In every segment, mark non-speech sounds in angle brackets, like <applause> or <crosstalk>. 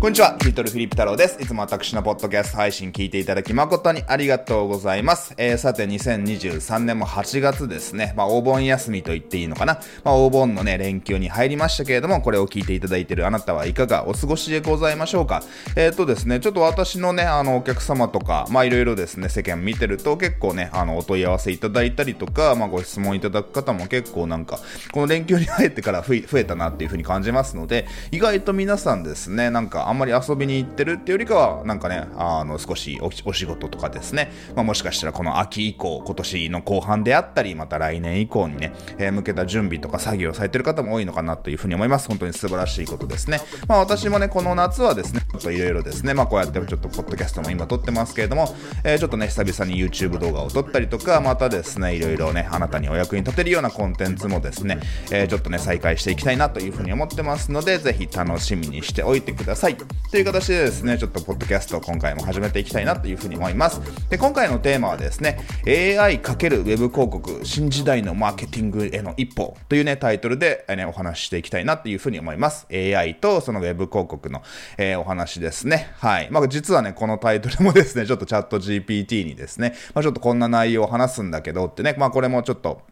こんにちは、リトルフィリップ太郎です。いつも私のポッドキャスト配信聞いていただき誠にありがとうございます。えー、さて、2023年も8月ですね。まあ、お盆休みと言っていいのかな。まあ、お盆のね、連休に入りましたけれども、これを聞いていただいているあなたはいかがお過ごしでございましょうか。えっ、ー、とですね、ちょっと私のね、あの、お客様とか、まあ、いろいろですね、世間見てると結構ね、あの、お問い合わせいただいたりとか、まあ、ご質問いただく方も結構なんか、この連休に入ってから増えたなっていうふうに感じますので、意外と皆さんですね、なんかあんまり遊びに行ってるっていうよりかは、なんかね、あの、少しお仕事とかですね、まあ、もしかしたらこの秋以降、今年の後半であったり、また来年以降にね、えー、向けた準備とか作業されてる方も多いのかなというふうに思います。本当に素晴らしいことですね。まあ、私もね、この夏はですね、ちょっといろいろですね、まあ、こうやってちょっとポッドキャストも今撮ってますけれども、えー、ちょっとね、久々に YouTube 動画を撮ったりとか、またですね、いろいろね、あなたにお役に立てるようなコンテンツもですね、えー、ちょっとね、再開していきたいなというふうに思ってますので、ぜひ楽しみにしておいてください。という形でですね、ちょっとポッドキャストを今回も始めていきたいなというふうに思います。で、今回のテーマはですね、AI×Web 広告、新時代のマーケティングへの一歩というね、タイトルで、ね、お話ししていきたいなというふうに思います。AI とその Web 広告の、えー、お話ですね。はい。まあ、実はね、このタイトルもですね、ちょっとチャット GPT にですね、まあ、ちょっとこんな内容を話すんだけどってね、まあ、これもちょっと、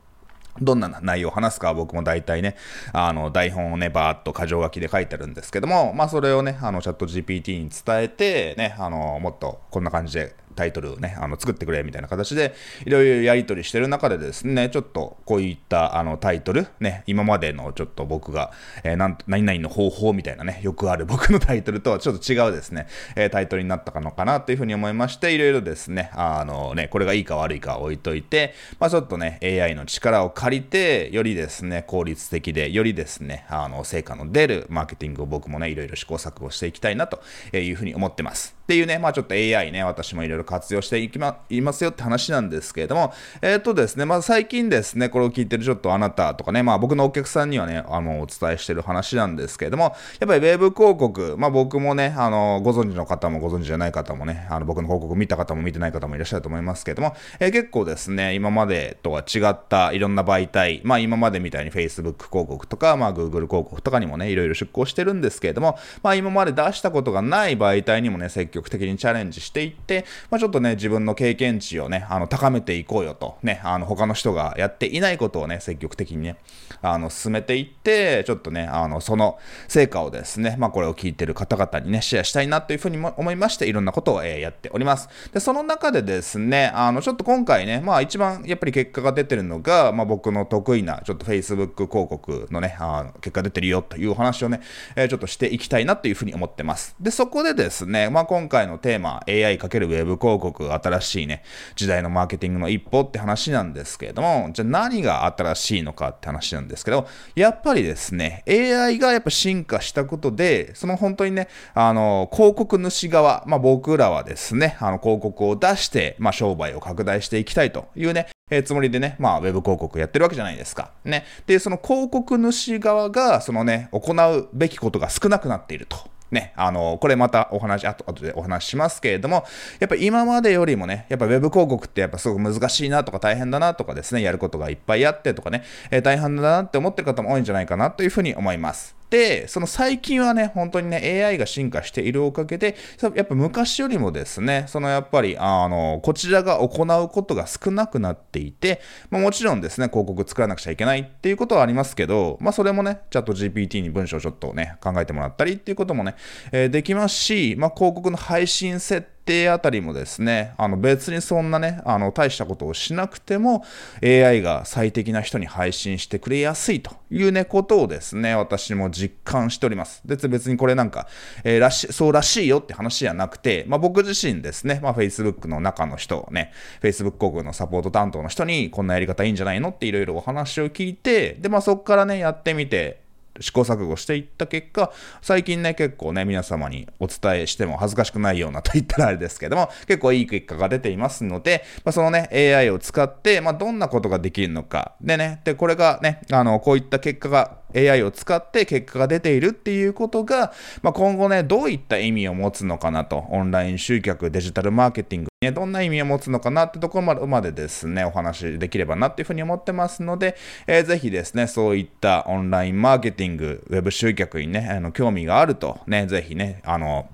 どんな内容を話すかは僕も大体ね、あの、台本をね、バーっと箇条書きで書いてるんですけども、まあ、それをね、あの、チャット GPT に伝えて、ね、あの、もっとこんな感じでタイトルをね、あの作ってくれみたいな形で、いろいろやり取りしてる中でですね、ちょっとこういったあのタイトル、ね、今までのちょっと僕が、えー、なん何々の方法みたいなね、よくある僕の <laughs> タイトルとはちょっと違うですね、えー、タイトルになったのかなというふうに思いまして、いろいろですね、あのね、これがいいか悪いか置いといて、まあちょっとね、AI の力を借りて、よりですね、効率的で、よりですね、あの、成果の出るマーケティングを僕もね、いろいろ試行錯誤していきたいなというふうに思ってます。っていうね、まあちょっと AI ね、私もいろいろ活用していきま、いますよって話なんですけれども、えっ、ー、とですね、まあ最近ですね、これを聞いてるちょっとあなたとかね、まあ僕のお客さんにはね、あの、お伝えしてる話なんですけれども、やっぱり Web 広告、まあ僕もね、あの、ご存知の方もご存知じゃない方もね、あの、僕の広告見た方も見てない方もいらっしゃると思いますけれども、えー、結構ですね、今までとは違ったいろんな媒体、まあ今までみたいに Facebook 広告とか、まあ Google 広告とかにもね、いろいろ出向してるんですけれども、まあ今まで出したことがない媒体にもね、積極極的にチャレンジしていって、まあ、ちょっとね、自分の経験値をね、あの、高めていこうよと、ね、あの、他の人がやっていないことをね、積極的にね、あの、進めていって、ちょっとね、あの、その成果をですね、まあ、これを聞いてる方々にね、シェアしたいなというふうにも思いまして、いろんなことを、えー、やっております。で、その中でですね、あの、ちょっと今回ね、まあ、一番やっぱり結果が出てるのが、まあ、僕の得意な、ちょっと Facebook 広告のね、あの結果出てるよというお話をね、え、ちょっとしていきたいなというふうに思ってます。で、そこでですね、まあ、今今回のテーマ、AI×Web 広告、新しいね、時代のマーケティングの一歩って話なんですけれども、じゃあ何が新しいのかって話なんですけど、やっぱりですね、AI がやっぱ進化したことで、その本当にね、あの、広告主側、まあ僕らはですね、あの、広告を出して、まあ商売を拡大していきたいというね、え、つもりでね、まあ、ウェブ広告やってるわけじゃないですか。ね。で、その広告主側が、そのね、行うべきことが少なくなっていると。ね、あの、これまたお話、あと、あとでお話しますけれども、やっぱ今までよりもね、やっぱ Web 広告ってやっぱすごく難しいなとか大変だなとかですね、やることがいっぱいあってとかね、えー、大変だなって思ってる方も多いんじゃないかなというふうに思います。で、その最近はね、本当にね、AI が進化しているおかげで、やっぱ昔よりもですね、そのやっぱり、あの、こちらが行うことが少なくなっていて、まあ、もちろんですね、広告作らなくちゃいけないっていうことはありますけど、まあそれもね、チャット GPT に文章をちょっとね、考えてもらったりっていうこともね、えー、できますし、まあ広告の配信設定定あたりもですね、あの別にそんなね、あの大したことをしなくても AI が最適な人に配信してくれやすいというね、ことをですね、私も実感しております。で、別にこれなんか、えー、らし、そうらしいよって話じゃなくて、まあ僕自身ですね、まあ Facebook の中の人ね、Facebook 広告のサポート担当の人にこんなやり方いいんじゃないのっていろいろお話を聞いて、で、まあそこからね、やってみて、試行錯誤していった結果、最近ね、結構ね、皆様にお伝えしても恥ずかしくないようなと言ったらあれですけども、結構いい結果が出ていますので、まあ、そのね、AI を使って、まあ、どんなことができるのか。でね、で、これがね、あの、こういった結果が、AI を使って結果が出ているっていうことが、まあ、今後ね、どういった意味を持つのかなと、オンライン集客、デジタルマーケティング、ね、どんな意味を持つのかなってところまでですね、お話できればなっていうふうに思ってますので、えー、ぜひですね、そういったオンラインマーケティング、ウェブ集客にね、あの興味があると、ね、ぜひね、あの、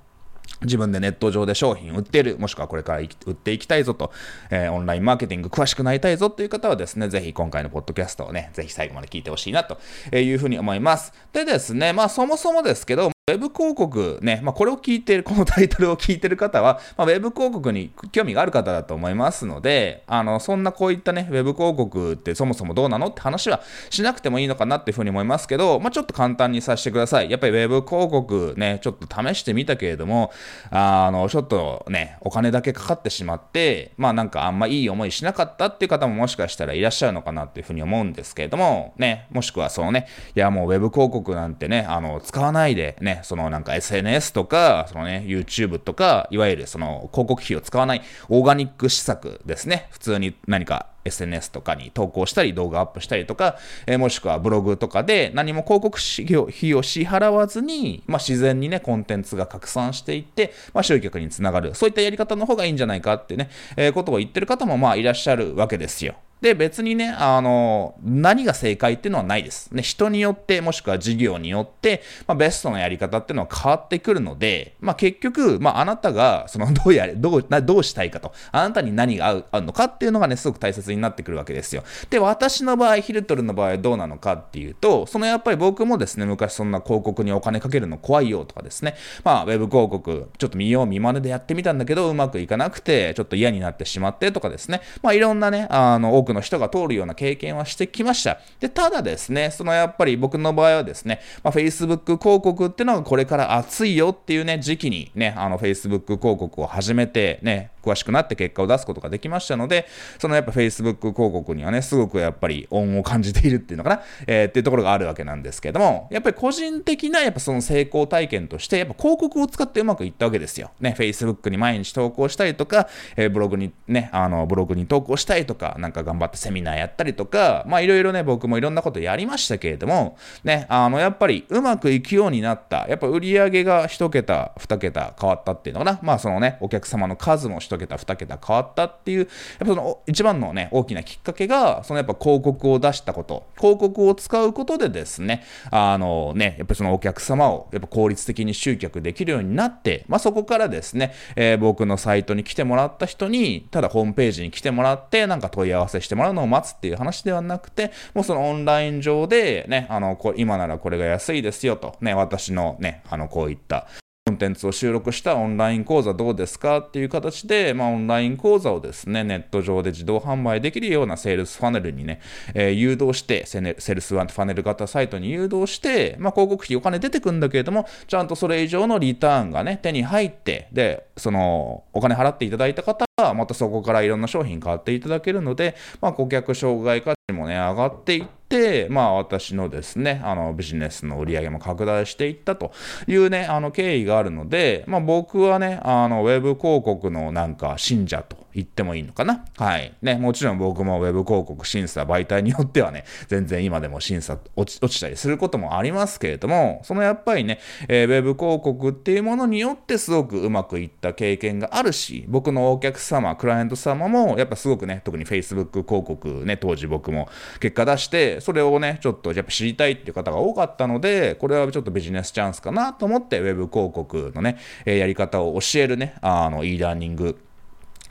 自分でネット上で商品売ってる、もしくはこれから売っていきたいぞと、えー、オンラインマーケティング詳しくなりたいぞという方はですね、ぜひ今回のポッドキャストをね、ぜひ最後まで聞いてほしいなというふうに思います。でですね、まあそもそもですけど、ウェブ広告ね、まあ、これを聞いてる、<laughs> このタイトルを聞いてる方は、まあ、ウェブ広告に興味がある方だと思いますので、あの、そんなこういったね、ウェブ広告ってそもそもどうなのって話はしなくてもいいのかなっていうふうに思いますけど、まあ、ちょっと簡単にさせてください。やっぱりウェブ広告ね、ちょっと試してみたけれども、あの、ちょっとね、お金だけかかってしまって、まあなんかあんまいい思いしなかったっていう方ももしかしたらいらっしゃるのかなっていうふうに思うんですけれども、ね、もしくはそのね、いやもうウェブ広告なんてね、あの、使わないでね、そのなんか SNS とか、そのね、YouTube とか、いわゆるその広告費を使わないオーガニック施策ですね。普通に何か SNS とかに投稿したり動画アップしたりとか、えー、もしくはブログとかで何も広告費を支払わずに、まあ、自然にね、コンテンツが拡散していって、まあ、集客につながる。そういったやり方の方がいいんじゃないかってね、えー、ことを言ってる方もまあいらっしゃるわけですよ。で、別にね、あの、何が正解っていうのはないです。ね、人によって、もしくは事業によって、まあ、ベストなやり方っていうのは変わってくるので、まあ、結局、まあ、あなたが、その、<laughs> どうやれ、どう、どうしたいかと、あなたに何が合う合うのかっていうのがね、すごく大切になってくるわけですよ。で、私の場合、ヒルトルの場合はどうなのかっていうと、そのやっぱり僕もですね、昔そんな広告にお金かけるの怖いよとかですね、まあ、ウェブ広告、ちょっと見よう見まねでやってみたんだけど、うまくいかなくて、ちょっと嫌になってしまってとかですね、まあ、いろんなね、あの、多くの人が通るような経験はしてきました。で、ただですね、そのやっぱり僕の場合はですね、まあ、Facebook 広告っていうのがこれから熱いよっていうね、時期にね、あの Facebook 広告を始めてね、詳しくなって結果を出すことができましたので、そのやっぱ Facebook 広告にはね、すごくやっぱり恩を感じているっていうのかな、えー、っていうところがあるわけなんですけども、やっぱり個人的なやっぱその成功体験として、やっぱ広告を使ってうまくいったわけですよ。ね、Facebook に毎日投稿したりとか、えー、ブログにね、あの、ブログに投稿したりとか、なんか頑張ってセミナーやったりとか、まあいろいろね、僕もいろんなことやりましたけれども、ね、あの、やっぱりうまくいくようになった、やっぱ売り上げが1桁、2桁変わったっていうのかな、まあそのね、お客様の数も1桁、2桁変わったっていう、やっぱその一番のね、大きなきっかけが、そのやっぱ広告を出したこと、広告を使うことでですね、あのね、やっぱりそのお客様をやっぱ効率的に集客できるようになって、まあそこからですね、えー、僕のサイトに来てもらった人に、ただホームページに来てもらって、なんか問い合わせしてもらうのを待つっていう話ではなくて、もうそのオンライン上でね、あの、今ならこれが安いですよと、ね、私のね、あの、こういったンテンツを収録したオンライン講座どうですかっていう形で、まあ、オンライン講座をですね、ネット上で自動販売できるようなセールスファネルにね、えー、誘導して、セールスファネル型サイトに誘導して、まあ、広告費お金出てくんだけれども、ちゃんとそれ以上のリターンがね、手に入って、で、その、お金払っていただいた方は、またそこからいろんな商品買っていただけるので、まあ、顧客障害価値もね、上がっていって、まあ、私のですね、あの、ビジネスの売り上げも拡大していったというね、あの、経緯があるので、まあ、僕はね、あの、ウェブ広告のなんか、信者と言ってもいいのかな？はい。ね、もちろん僕も Web 広告審査媒体によってはね、全然今でも審査落ち落ちたりすることもありますけれども、そのやっぱりね、えー、Web 広告っていうものによってすごくうまくいった経験があるし、僕のお客様、クライアント様もやっぱすごくね、特に Facebook 広告ね、当時僕も結果出して、それをね、ちょっとやっぱ知りたいっていう方が多かったので、これはちょっとビジネスチャンスかなと思って Web 広告のね、えー、やり方を教えるね、あの、e ラーニング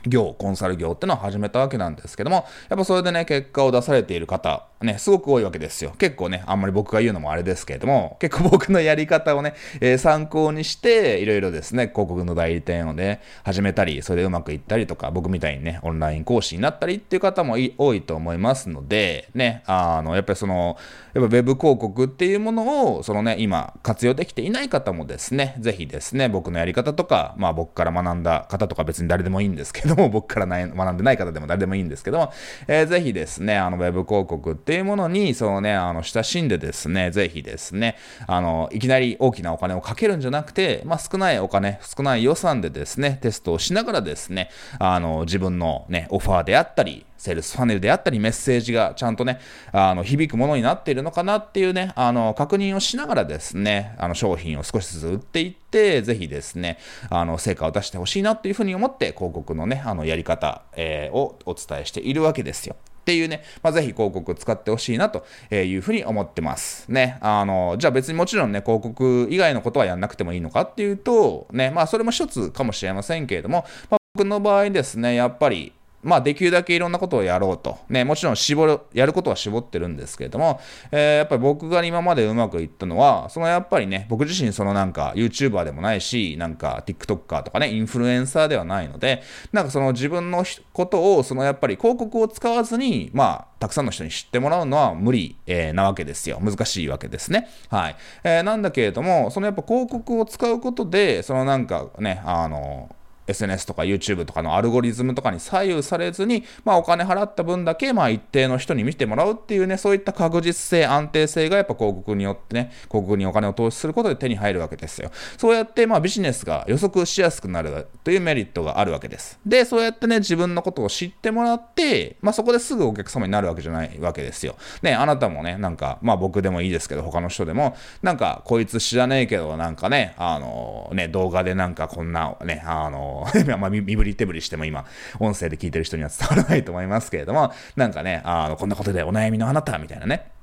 業、コンサル業ってのを始めたわけなんですけども、やっぱそれでね、結果を出されている方、ね、すごく多いわけですよ。結構ね、あんまり僕が言うのもあれですけれども、<laughs> 結構僕のやり方をね、えー、参考にして、いろいろですね、広告の代理店をね、始めたり、それでうまくいったりとか、僕みたいにね、オンライン講師になったりっていう方も多いと思いますので、ね、あの、やっぱりその、やっぱ web 広告っていうものを、そのね、今、活用できていない方もですね、ぜひですね、僕のやり方とか、まあ僕から学んだ方とか別に誰でもいいんですけども、僕から学んでない方でも誰でもいいんですけども、えー、ぜひですね、あの、web 広告っていうものに、そのね、あの、親しんでですね、ぜひですね、あの、いきなり大きなお金をかけるんじゃなくて、まあ少ないお金、少ない予算でですね、テストをしながらですね、あの、自分のね、オファーであったり、セールスファネルであったり、メッセージがちゃんとね、あの、響くものになっているのかなっていうね、あの、確認をしながらですね、あの、商品を少しずつ売っていって、ぜひですね、あの、成果を出してほしいなっていうふうに思って、広告のね、あの、やり方、えー、をお伝えしているわけですよ。っていうね、まあ、ぜひ広告使ってほしいなというふうに思ってます。ね。あの、じゃあ別にもちろんね、広告以外のことはやんなくてもいいのかっていうと、ね、まあそれも一つかもしれませんけれども、まあ、僕の場合ですね、やっぱり、まあ、できるだけいろんなことをやろうと。ね、もちろん絞る、やることは絞ってるんですけれども、えー、やっぱり僕が今までうまくいったのは、そのやっぱりね、僕自身そのなんか YouTuber でもないし、なんか TikToker とかね、インフルエンサーではないので、なんかその自分のことを、そのやっぱり広告を使わずに、まあ、たくさんの人に知ってもらうのは無理、えー、なわけですよ。難しいわけですね。はい。えー、なんだけれども、そのやっぱ広告を使うことで、そのなんかね、あの、SNS とか YouTube とかのアルゴリズムとかに左右されずに、まあ、お金払った分だけ、まあ、一定の人に見てもらうっていうね、そういった確実性、安定性がやっぱ広告によってね、広告にお金を投資することで手に入るわけですよ。そうやって、まあ、ビジネスが予測しやすくなるというメリットがあるわけです。で、そうやってね、自分のことを知ってもらって、まあ、そこですぐお客様になるわけじゃないわけですよ。ね、あなたもね、なんか、まあ、僕でもいいですけど、他の人でも、なんか、こいつ知らねえけど、なんかね、あの、ね、動画でなんかこんな、ね、あの、<laughs> まあ、身振り手振りしても今、音声で聞いてる人には伝わらないと思いますけれども、なんかね、あの、こんなことでお悩みのあなたみたいなね、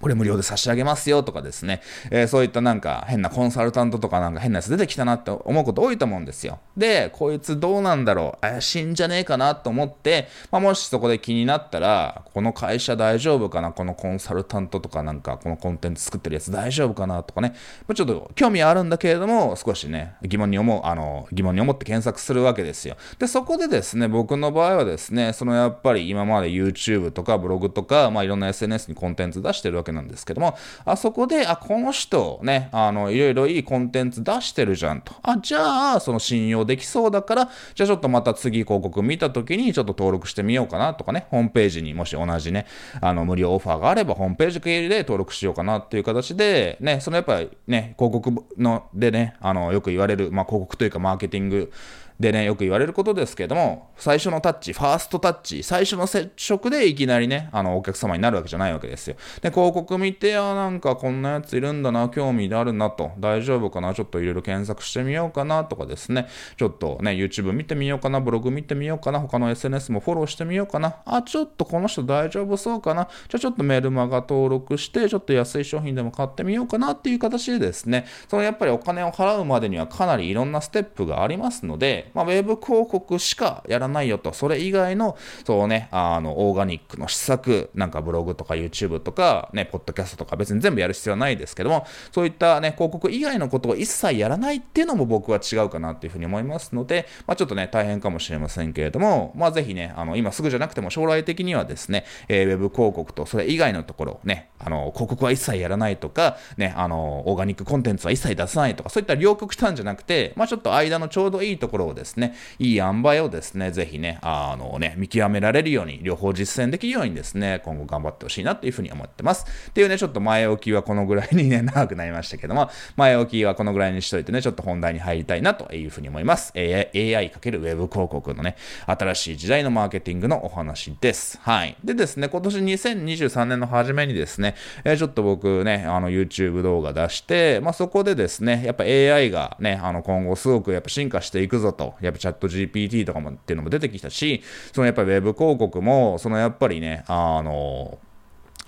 これ無料で差し上げますよとかですね、えー、そういったなんか変なコンサルタントとかなんか変なやつ出てきたなって思うこと多いと思うんですよ。で、こいつどうなんだろう。怪しいんじゃねえかなと思って、まあ、もしそこで気になったら、この会社大丈夫かな？このコンサルタントとかなんかこのコンテンツ作ってるやつ大丈夫かなとかね、まあ、ちょっと興味あるんだけれども、少しね、疑問に思う、あの、疑問に思って検索するわけですよ。で、そこでですね、僕の場合はですね、そのやっぱり今まで YouTube とかブログとか、まあいろんな SNS にコンテンツ出してるわけなんですけども、あそこで、あ、この人ね、あの、いろいろいいコンテンツ出してるじゃんと。あ、じゃあ、その信用できそうだから、じゃあちょっとまた次広告見た時にちょっと登録してみようかなとかね、ホームページにもし同じね、あの、無料オファーがあれば、ホームページ経由で登録しようかなっていう形で、ね、そのやっぱりね、広告の、でね、あの、よく言われる、まあ、広告というかマーケティング、でね、よく言われることですけども、最初のタッチ、ファーストタッチ、最初の接触でいきなりね、あの、お客様になるわけじゃないわけですよ。で、広告見て、あ、なんかこんなやついるんだな、興味あるなと、大丈夫かな、ちょっといろいろ検索してみようかなとかですね、ちょっとね、YouTube 見てみようかな、ブログ見てみようかな、他の SNS もフォローしてみようかな、あ、ちょっとこの人大丈夫そうかな、じゃあちょっとメルマガ登録して、ちょっと安い商品でも買ってみようかなっていう形でですね、そのやっぱりお金を払うまでにはかなりいろんなステップがありますので、まあ、ウェブ広告しかやらないよと、それ以外の、そうね、あの、オーガニックの施策、なんかブログとか YouTube とか、ね、ポッドキャストとか別に全部やる必要はないですけども、そういったね、広告以外のことを一切やらないっていうのも僕は違うかなっていうふうに思いますので、まあちょっとね、大変かもしれませんけれども、まあぜひね、あの、今すぐじゃなくても将来的にはですね、えー、ウェブ広告とそれ以外のところ、ね、あの、広告は一切やらないとか、ね、あの、オーガニックコンテンツは一切出さないとか、そういった両極端じゃなくて、まあちょっと間のちょうどいいところをですね、いい塩梅をですね、ぜひね、あのね、見極められるように、両方実践できるようにですね、今後頑張ってほしいなっていうふうに思ってます。っていうね、ちょっと前置きはこのぐらいにね、<laughs> 長くなりましたけども、前置きはこのぐらいにしといてね、ちょっと本題に入りたいなというふうに思います。AI× AI ウェブ広告のね、新しい時代のマーケティングのお話です。はい。でですね、今年2023年の初めにですね、えー、ちょっと僕ね、あの YouTube 動画出して、まあ、そこでですね、やっぱ AI がね、あの今後すごくやっぱ進化していくぞと、やっぱチャット GPT とかもっていうのも出てきたし、そのやっぱりウェブ広告も、そのやっぱりね、あの、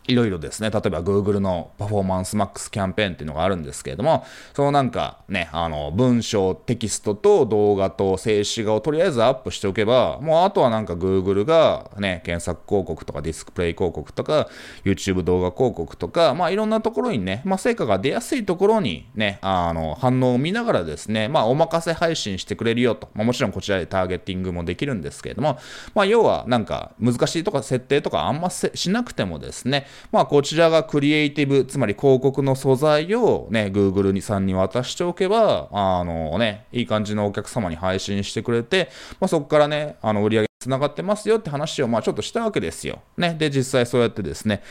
いろいろですね、例えば Google のパフォーマンスマックスキャンペーンっていうのがあるんですけれども、そのなんかね、あの、文章、テキストと動画と静止画をとりあえずアップしておけば、もうあとはなんか Google がね、検索広告とかディスプレイ広告とか、YouTube 動画広告とか、まあいろんなところにね、まあ成果が出やすいところにね、あの、反応を見ながらですね、まあお任せ配信してくれるよと。まあもちろんこちらでターゲティングもできるんですけれども、まあ要はなんか難しいとか設定とかあんましなくてもですね、まあこちらがクリエイティブ、つまり広告の素材をね、Google にさんに渡しておけば、あのね、いい感じのお客様に配信してくれて、まあ、そこからね、あの売り上げにつながってますよって話をまあちょっとしたわけですよ。ね。で、実際そうやってですね、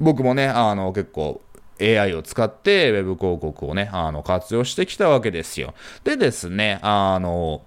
僕もね、あの結構 AI を使って Web 広告をね、あの活用してきたわけですよ。でですね、あの、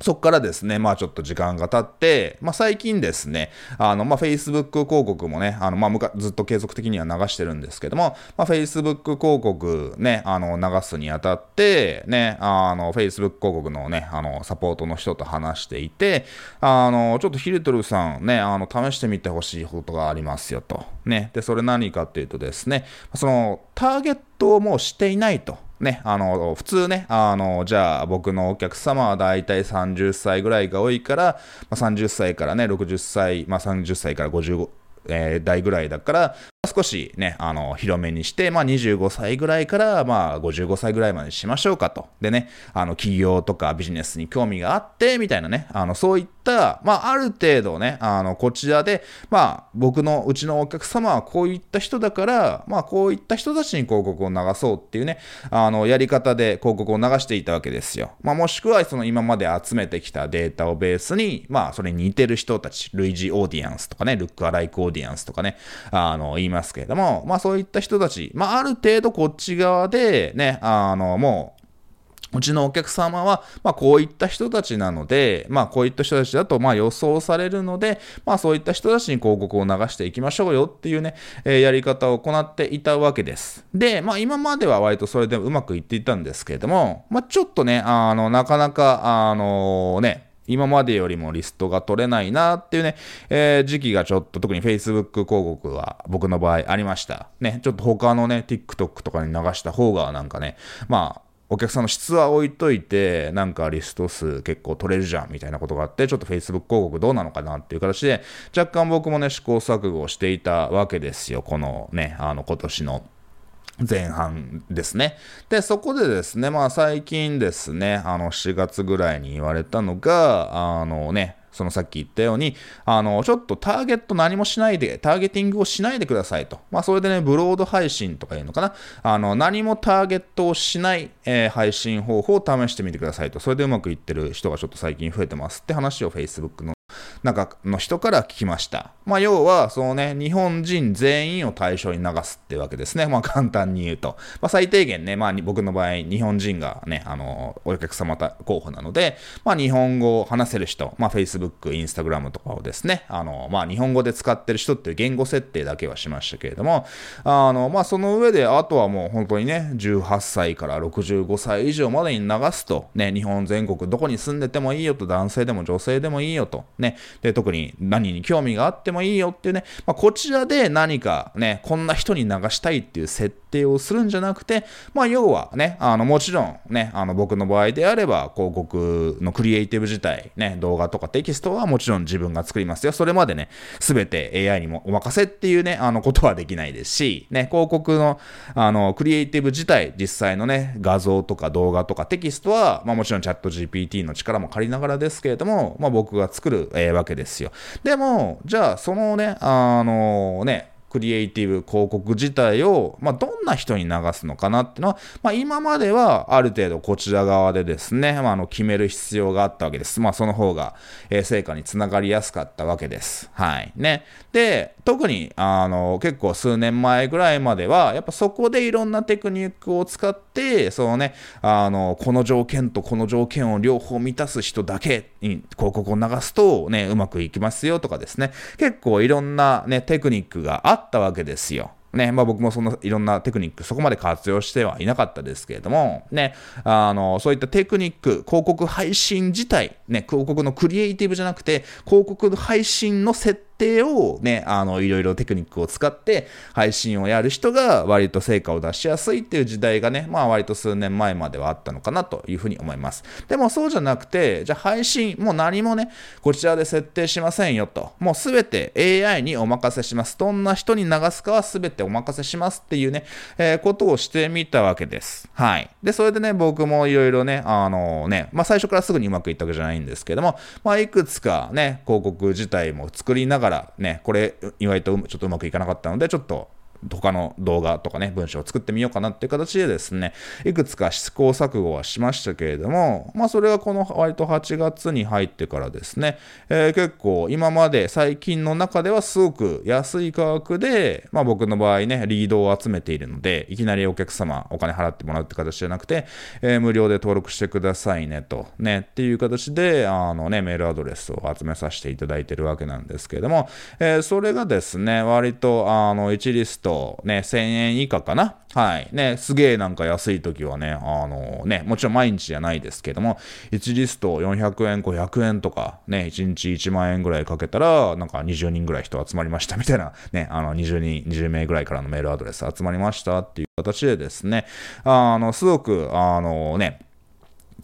そっからですね、まあちょっと時間が経って、まあ最近ですね、あの、まあ Facebook 広告もね、あの、まあずっと継続的には流してるんですけども、まあ Facebook 広告ね、あの、流すにあたって、ね、あの、Facebook 広告のね、あの、サポートの人と話していて、あの、ちょっとヒルトルさんね、あの、試してみてほしいことがありますよと。ね、で、それ何かっていうとですね、その、ターゲットをもうしていないと。ね、あの、普通ね、あの、じゃあ僕のお客様はだいたい30歳ぐらいが多いから、まあ、30歳からね、60歳、まあ30歳から55、えー、代ぐらいだから、少しね、あの、広めにして、まあ、25歳ぐらいから、まあ、55歳ぐらいまでしましょうかと。でね、あの、企業とかビジネスに興味があって、みたいなね、あの、そういった、まあ、ある程度ね、あの、こちらで、まあ、僕の、うちのお客様はこういった人だから、まあ、こういった人たちに広告を流そうっていうね、あの、やり方で広告を流していたわけですよ。まあ、もしくは、その今まで集めてきたデータをベースに、まあ、それに似てる人たち、類似オーディエンスとかね、ルックアライクオーディエンスとかね、あの、言いますますけれども、まあそういった人たち、まあある程度こっち側でね、あの、もう、うちのお客様は、まあ、こういった人たちなので、まあ、こういった人たちだと、まあ、予想されるので、まあ、そういった人たちに広告を流していきましょうよっていうね、えー、やり方を行っていたわけです。で、まあ、今までは割とそれでうまくいっていたんですけれども、まあ、ちょっとね、あの、なかなか、あのね、今までよりもリストが取れないなっていうね、えー、時期がちょっと特に Facebook 広告は僕の場合ありました。ね、ちょっと他のね、TikTok とかに流した方がなんかね、まあ、お客さんの質は置いといて、なんかリスト数結構取れるじゃんみたいなことがあって、ちょっと Facebook 広告どうなのかなっていう形で、若干僕もね、試行錯誤をしていたわけですよ。このね、あの今年の。前半ですね。で、そこでですね、まあ最近ですね、あの4月ぐらいに言われたのが、あのね、そのさっき言ったように、あの、ちょっとターゲット何もしないで、ターゲティングをしないでくださいと。まあ、それでね、ブロード配信とかいうのかな。あの、何もターゲットをしない、えー、配信方法を試してみてくださいと。それでうまくいってる人がちょっと最近増えてますって話を Facebook のなんかの人から聞きました。まあ、要は、そのね、日本人全員を対象に流すってわけですね。まあ、簡単に言うと。まあ、最低限ね、まあ、僕の場合、日本人がね、あの、お客様候補なので、まあ、日本語を話せる人、まあ、Facebook、Instagram とかをですね、あの、まあ、日本語で使ってる人っていう言語設定だけはしましたけれども、あの、まあ、その上で、あとはもう本当にね、18歳から65歳以上までに流すと、ね、日本全国どこに住んでてもいいよと、男性でも女性でもいいよと、ね、で、特に何に興味があってもいいよっていうね、まあ、こちらで何かね、こんな人に流したいっていう設定をするんじゃなくて、まあ、要はね、あの、もちろんね、あの、僕の場合であれば、広告のクリエイティブ自体、ね、動画とかテキストはもちろん自分が作りますよ。それまでね、すべて AI にもお任せっていうね、あの、ことはできないですし、ね、広告の、あの、クリエイティブ自体、実際のね、画像とか動画とかテキストは、まあ、もちろんチャット GPT の力も借りながらですけれども、まあ、僕が作る、えー、わけですよ。でも、じゃあ、そのね、あのね、クリエイティブ広告自体を、まあ、どんな人に流すのかなっていうのは、まあ、今まではある程度こちら側でですね、まあ、あの決める必要があったわけです。まあ、その方が、えー、成果につながりやすかったわけです。はい。ね。で、特に、あの、結構数年前ぐらいまでは、やっぱそこでいろんなテクニックを使って、そのね、あの、この条件とこの条件を両方満たす人だけに広告を流すと、ね、うまくいきますよとかですね、結構いろんなね、テクニックがあっったわけですよ。ね、まあ僕もそのいろんなテクニックそこまで活用してはいなかったですけれども、ね、あの、そういったテクニック、広告配信自体、ね、広告のクリエイティブじゃなくて、広告配信の設定をね、あの、いろいろテクニックを使って配信をやる人が割と成果を出しやすいっていう時代がね、まあ割と数年前まではあったのかなというふうに思います。でもそうじゃなくて、じゃあ配信、もう何もね、こちらで設定しませんよと。もうすべて AI にお任せします。どんな人に流すかはすべてお任せしますっていうね、えー、ことをしてみたわけです。はい。で、それでね、僕もいろいろね、あのね、まあ最初からすぐにうまくいったわけじゃないんですけども、まあいくつかね、広告自体も作りながららね、これ、意外とちょっとうまくいかなかったので、ちょっと他の動画とかね、文章を作ってみようかなっていう形でですね、いくつか試行錯誤はしましたけれども、まあそれはこの割と8月に入ってからですね、えー、結構今まで最近の中ではすごく安い価格で、まあ僕の場合ね、リードを集めているので、いきなりお客様お金払ってもらうって形じゃなくて、えー、無料で登録してくださいねと、ね、っていう形で、あのね、メールアドレスを集めさせていただいてるわけなんですけれども、えー、それがですね、割とあの1リストと、ね、1000円以下かな。はい。ね、すげえなんか安い時はね、あのね、もちろん毎日じゃないですけども、1リスト400円、500円とか、ね、1日1万円ぐらいかけたら、なんか20人ぐらい人集まりましたみたいな、ね、あの20人、20名ぐらいからのメールアドレス集まりましたっていう形でですね、あの、すごく、あのね、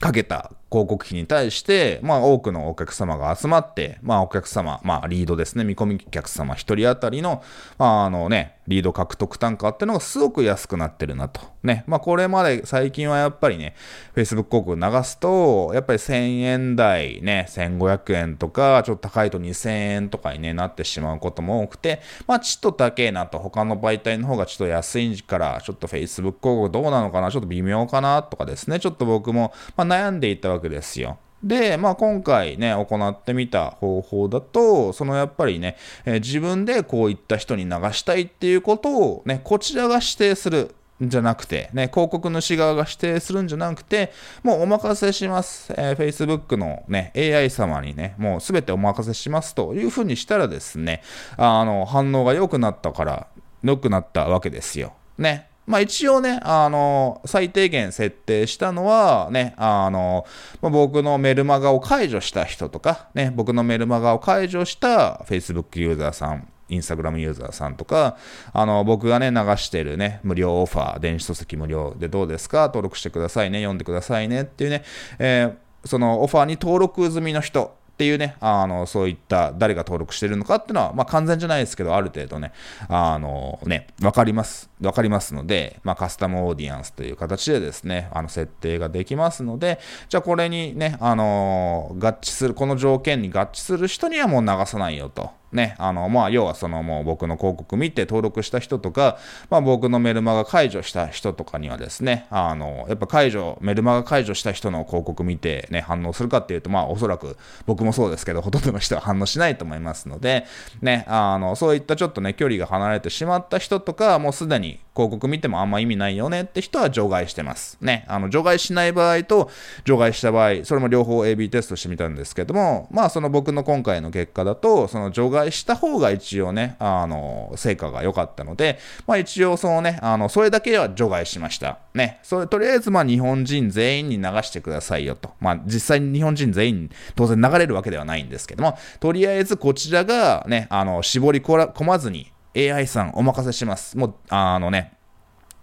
かけた広告費に対して、まあ多くのお客様が集まって、まあお客様、まあリードですね、見込み客様1人当たりの、まああのね、リード獲得単価ってのがすごく安くなってるなと。ね。まあこれまで最近はやっぱりね、Facebook 広告流すと、やっぱり1000円台ね、1500円とか、ちょっと高いと2000円とかに、ね、なってしまうことも多くて、まあちょっと高えなと、他の媒体の方がちょっと安いから、ちょっと Facebook 広告どうなのかな、ちょっと微妙かなとかですね、ちょっと僕も、まあ、悩んでいたわけですよ。で、まあ、今回ね、行ってみた方法だと、そのやっぱりね、えー、自分でこういった人に流したいっていうことをね、こちらが指定する。んじゃなくて、ね、広告主側が指定するんじゃなくて、もうお任せします。えー、Facebook のね、AI 様にね、もうすべてお任せしますというふうにしたらですね、あの、反応が良くなったから、良くなったわけですよ。ね。まあ一応ね、あの、最低限設定したのは、ね、あの、まあ、僕のメルマガを解除した人とか、ね、僕のメルマガを解除した Facebook ユーザーさん、インスタグラムユーザーさんとか、あの、僕がね、流してるね、無料オファー、電子書籍無料でどうですか登録してくださいね、読んでくださいねっていうね、えー、そのオファーに登録済みの人っていうね、あの、そういった誰が登録してるのかっていうのは、まあ完全じゃないですけど、ある程度ね、あのね、わかります。わかりますので、まあカスタムオーディエンスという形でですね、あの設定ができますので、じゃあこれにね、あの合致する、この条件に合致する人にはもう流さないよと。ね、あの、まあ、要はそのもう僕の広告見て登録した人とか、まあ、僕のメルマガ解除した人とかにはですね、あの、やっぱ解除、メルマガ解除した人の広告見てね、反応するかっていうと、まあ、おそらく僕もそうですけど、ほとんどの人は反応しないと思いますので、ね、あの、そういったちょっとね、距離が離れてしまった人とか、もうすでに広告見てもあんま意味ないよねって人は除外してます。ね、あの、除外しない場合と、除外した場合、それも両方 AB テストしてみたんですけども、まあ、その僕の今回の結果だと、その除外した方が一応ね、あの、成果が良かったので、まあ一応そのね、あの、それだけは除外しました。ね。それ、とりあえずまあ日本人全員に流してくださいよと。まあ実際に日本人全員当然流れるわけではないんですけども、とりあえずこちらがね、あの、絞り込まずに AI さんお任せします。もう、あのね、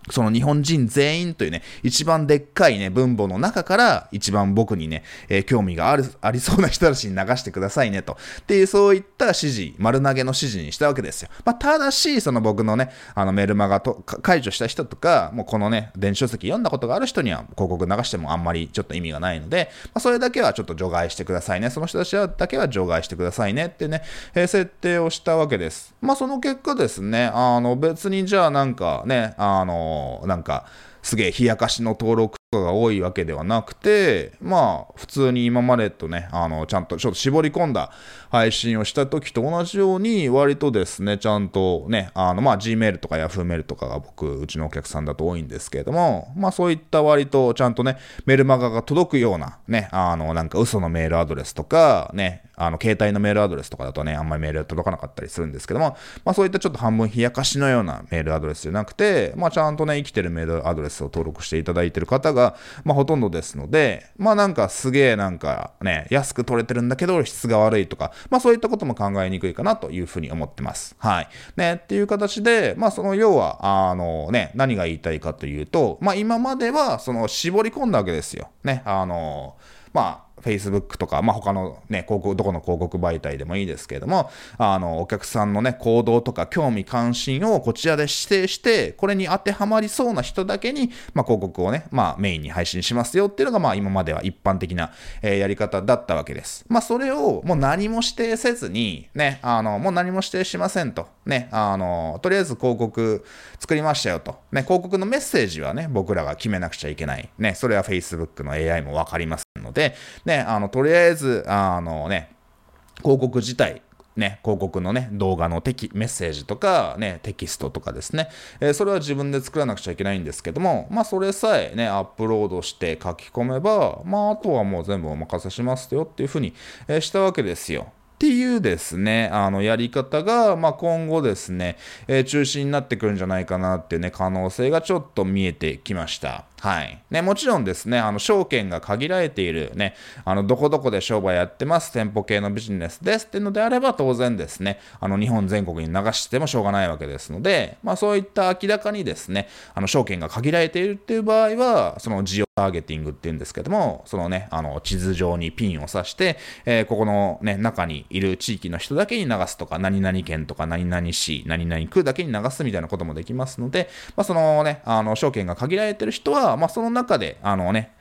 その日本人全員というね、一番でっかいね、分母の中から一番僕にね、えー、興味がある、ありそうな人たちに流してくださいねと。っていう、そういった指示、丸投げの指示にしたわけですよ。まあ、ただし、その僕のね、あのメルマガと解除した人とか、もうこのね、電子書籍読んだことがある人には広告流してもあんまりちょっと意味がないので、まあ、それだけはちょっと除外してくださいね。その人たちだけは除外してくださいねってね、えー、設定をしたわけです。まあ、その結果ですね、あの、別にじゃあなんかね、あのなんか、すげえ冷やかしの登録とかが多いわけではなくて、まあ、普通に今までとね、あの、ちゃんとちょっと絞り込んだ配信をした時と同じように、割とですね、ちゃんとね、あの、まあ、Gmail とか Yahoo メールとかが僕、うちのお客さんだと多いんですけれども、まあ、そういった割とちゃんとね、メルマガが届くような、ね、あの、なんか嘘のメールアドレスとか、ね、あの、携帯のメールアドレスとかだとね、あんまりメールが届かなかったりするんですけども、まあそういったちょっと半分冷やかしのようなメールアドレスじゃなくて、まあちゃんとね、生きてるメールアドレスを登録していただいてる方が、まあほとんどですので、まあなんかすげえなんかね、安く取れてるんだけど質が悪いとか、まあそういったことも考えにくいかなというふうに思ってます。はい。ね、っていう形で、まあその要は、あのね、何が言いたいかというと、まあ今まではその絞り込んだわけですよ。ね、あの、まあ Facebook とか、まあ、他のね、広告、どこの広告媒体でもいいですけれども、あの、お客さんのね、行動とか興味関心をこちらで指定して、これに当てはまりそうな人だけに、まあ、広告をね、まあ、メインに配信しますよっていうのが、まあ、今までは一般的な、えー、やり方だったわけです。まあ、それをもう何も指定せずに、ね、あの、もう何も指定しませんと。ね、あの、とりあえず広告作りましたよと。ね、広告のメッセージはね、僕らが決めなくちゃいけない。ね、それは Facebook の AI もわかりますので、ね、ねあの、とりあえず、あのね、広告自体、ね、広告のね、動画のテキ、メッセージとか、ね、テキストとかですね、えー、それは自分で作らなくちゃいけないんですけども、まあ、それさえね、アップロードして書き込めば、まあ、あとはもう全部お任せしますよっていうふうに、えー、したわけですよ。っていうですね、あの、やり方が、まあ、今後ですね、えー、中心になってくるんじゃないかなっていうね、可能性がちょっと見えてきました。はい。ね、もちろんですね、あの、証券が限られているね、あの、どこどこで商売やってます、店舗系のビジネスですっていうのであれば、当然ですね、あの、日本全国に流してもしょうがないわけですので、まあ、そういった明らかにですね、あの、証券が限られているっていう場合は、その、ジオターゲティングっていうんですけども、そのね、あの、地図上にピンを刺して、えー、ここのね、中にいる地域の人だけに流すとか、何々県とか、何々市、何々区だけに流すみたいなこともできますので、まあ、そのね、あの、証券が限られてる人は、まあ、その中で、あのね、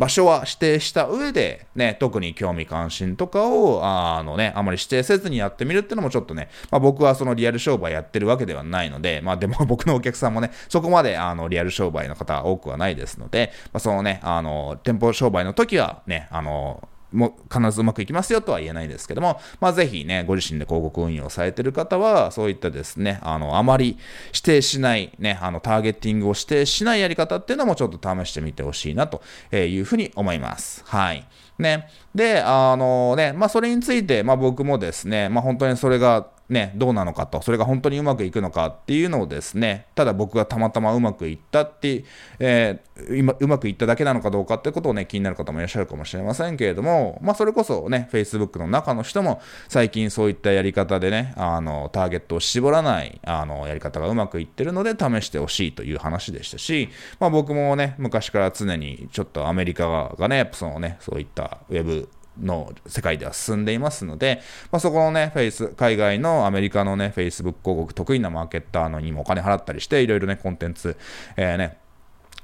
場所は指定した上で、ね、特に興味関心とかを、あのね、あまり指定せずにやってみるっていうのもちょっとね、まあ、僕はそのリアル商売やってるわけではないので、まあでも <laughs> 僕のお客さんもね、そこまであのリアル商売の方多くはないですので、まあ、そのね、あの、店舗商売の時はね、あの、も必ずうまくいきますよとは言えないですけども、まあ、ぜひね、ご自身で広告運用されてる方は、そういったですね、あの、あまり指定しない、ね、あの、ターゲッティングを指定しないやり方っていうのもちょっと試してみてほしいなというふうに思います。はい。ね。で、あのね、まあ、それについて、まあ、僕もですね、まあ、本当にそれが、ね、どうなのかと、それが本当にうまくいくのかっていうのをですね、ただ僕がたまたまうまくいったって、えー、今、うまくいっただけなのかどうかってことをね、気になる方もいらっしゃるかもしれませんけれども、まあ、それこそね、Facebook の中の人も、最近そういったやり方でね、あの、ターゲットを絞らない、あの、やり方がうまくいってるので、試してほしいという話でしたし、まあ、僕もね、昔から常にちょっとアメリカがね、やっぱそのね、そういったウェブの世界では進んでいますので、まあ、そこのね、フェイス、海外のアメリカのね、Facebook 広告得意なマーケッターのにもお金払ったりして、いろいろね、コンテンツ、えー、ね、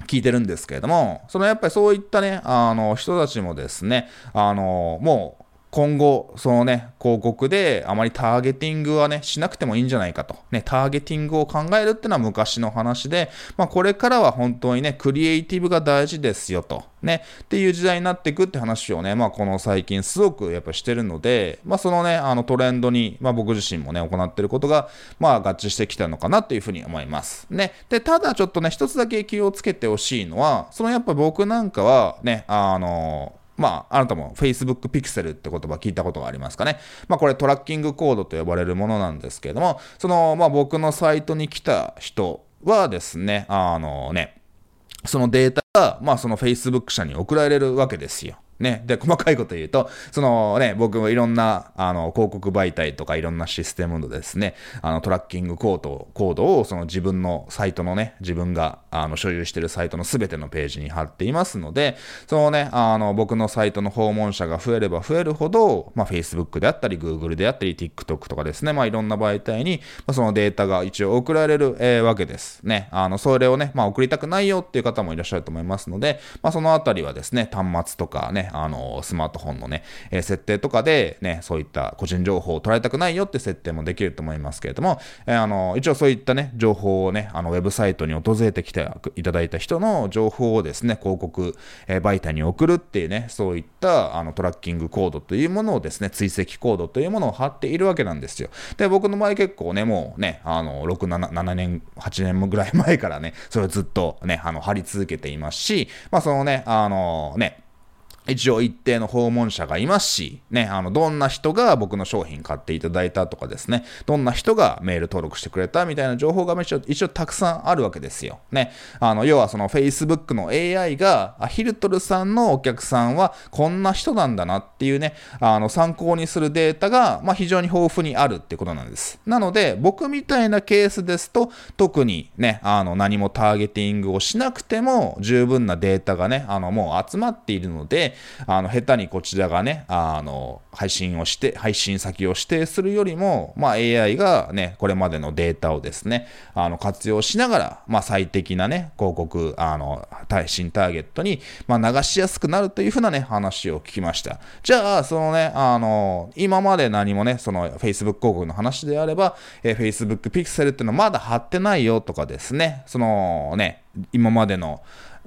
聞いてるんですけれども、そのやっぱりそういったね、あの、人たちもですね、あの、もう、今後、そのね、広告であまりターゲティングはね、しなくてもいいんじゃないかと。ね、ターゲティングを考えるってのは昔の話で、まあこれからは本当にね、クリエイティブが大事ですよと。ね、っていう時代になっていくって話をね、まあこの最近すごくやっぱしてるので、まあそのね、あのトレンドに、まあ僕自身もね、行ってることが、まあ合致してきたのかなっていうふうに思います。ね。で、ただちょっとね、一つだけ気をつけてほしいのは、そのやっぱ僕なんかはね、あの、まあ、あなたも Facebook Pixel って言葉聞いたことがありますかね。まあ、これトラッキングコードと呼ばれるものなんですけれども、その、まあ、僕のサイトに来た人はですね、あのね、そのデータが、まあ、その Facebook 社に送られるわけですよ。ね。で、細かいこと言うと、そのね、僕もいろんな、あの、広告媒体とかいろんなシステムのですね、あの、トラッキングコード、コードを、その自分のサイトのね、自分が、あの、所有してるサイトのすべてのページに貼っていますので、そのね、あの、僕のサイトの訪問者が増えれば増えるほど、まあ、Facebook であったり、Google であったり、TikTok とかですね、まあ、いろんな媒体に、まあ、そのデータが一応送られる、えー、わけです。ね。あの、それをね、まあ、送りたくないよっていう方もいらっしゃると思いますので、まあ、そのあたりはですね、端末とかね、あの、スマートフォンのね、えー、設定とかでね、そういった個人情報を取られたくないよって設定もできると思いますけれども、えー、あの、一応そういったね、情報をね、あの、ウェブサイトに訪れてきていただいた人の情報をですね、広告、えー、媒体に送るっていうね、そういったあのトラッキングコードというものをですね、追跡コードというものを貼っているわけなんですよ。で、僕の場合結構ね、もうね、あの、6、7, 7年、8年ぐらい前からね、それをずっとね、あの、貼り続けていますし、まあそのね、あのね、一応一定の訪問者がいますし、ね、あの、どんな人が僕の商品買っていただいたとかですね、どんな人がメール登録してくれたみたいな情報が一応一応たくさんあるわけですよ。ね。あの、要はその Facebook の AI が、ヒルトルさんのお客さんはこんな人なんだなっていうね、あの、参考にするデータが、まあ、非常に豊富にあるってことなんです。なので、僕みたいなケースですと、特にね、あの、何もターゲティングをしなくても十分なデータがね、あの、もう集まっているので、あの、下手にこちらがね、あの、配信をして、配信先を指定するよりも、まあ、AI がね、これまでのデータをですね、あの、活用しながら、まあ、最適なね、広告、あの、配信ターゲットに、まあ、流しやすくなるというふうなね、話を聞きました。じゃあ、そのね、あの、今まで何もね、その Facebook 広告の話であれば、えー、Facebook Pixel っていうのはまだ貼ってないよとかですね、そのね、今までの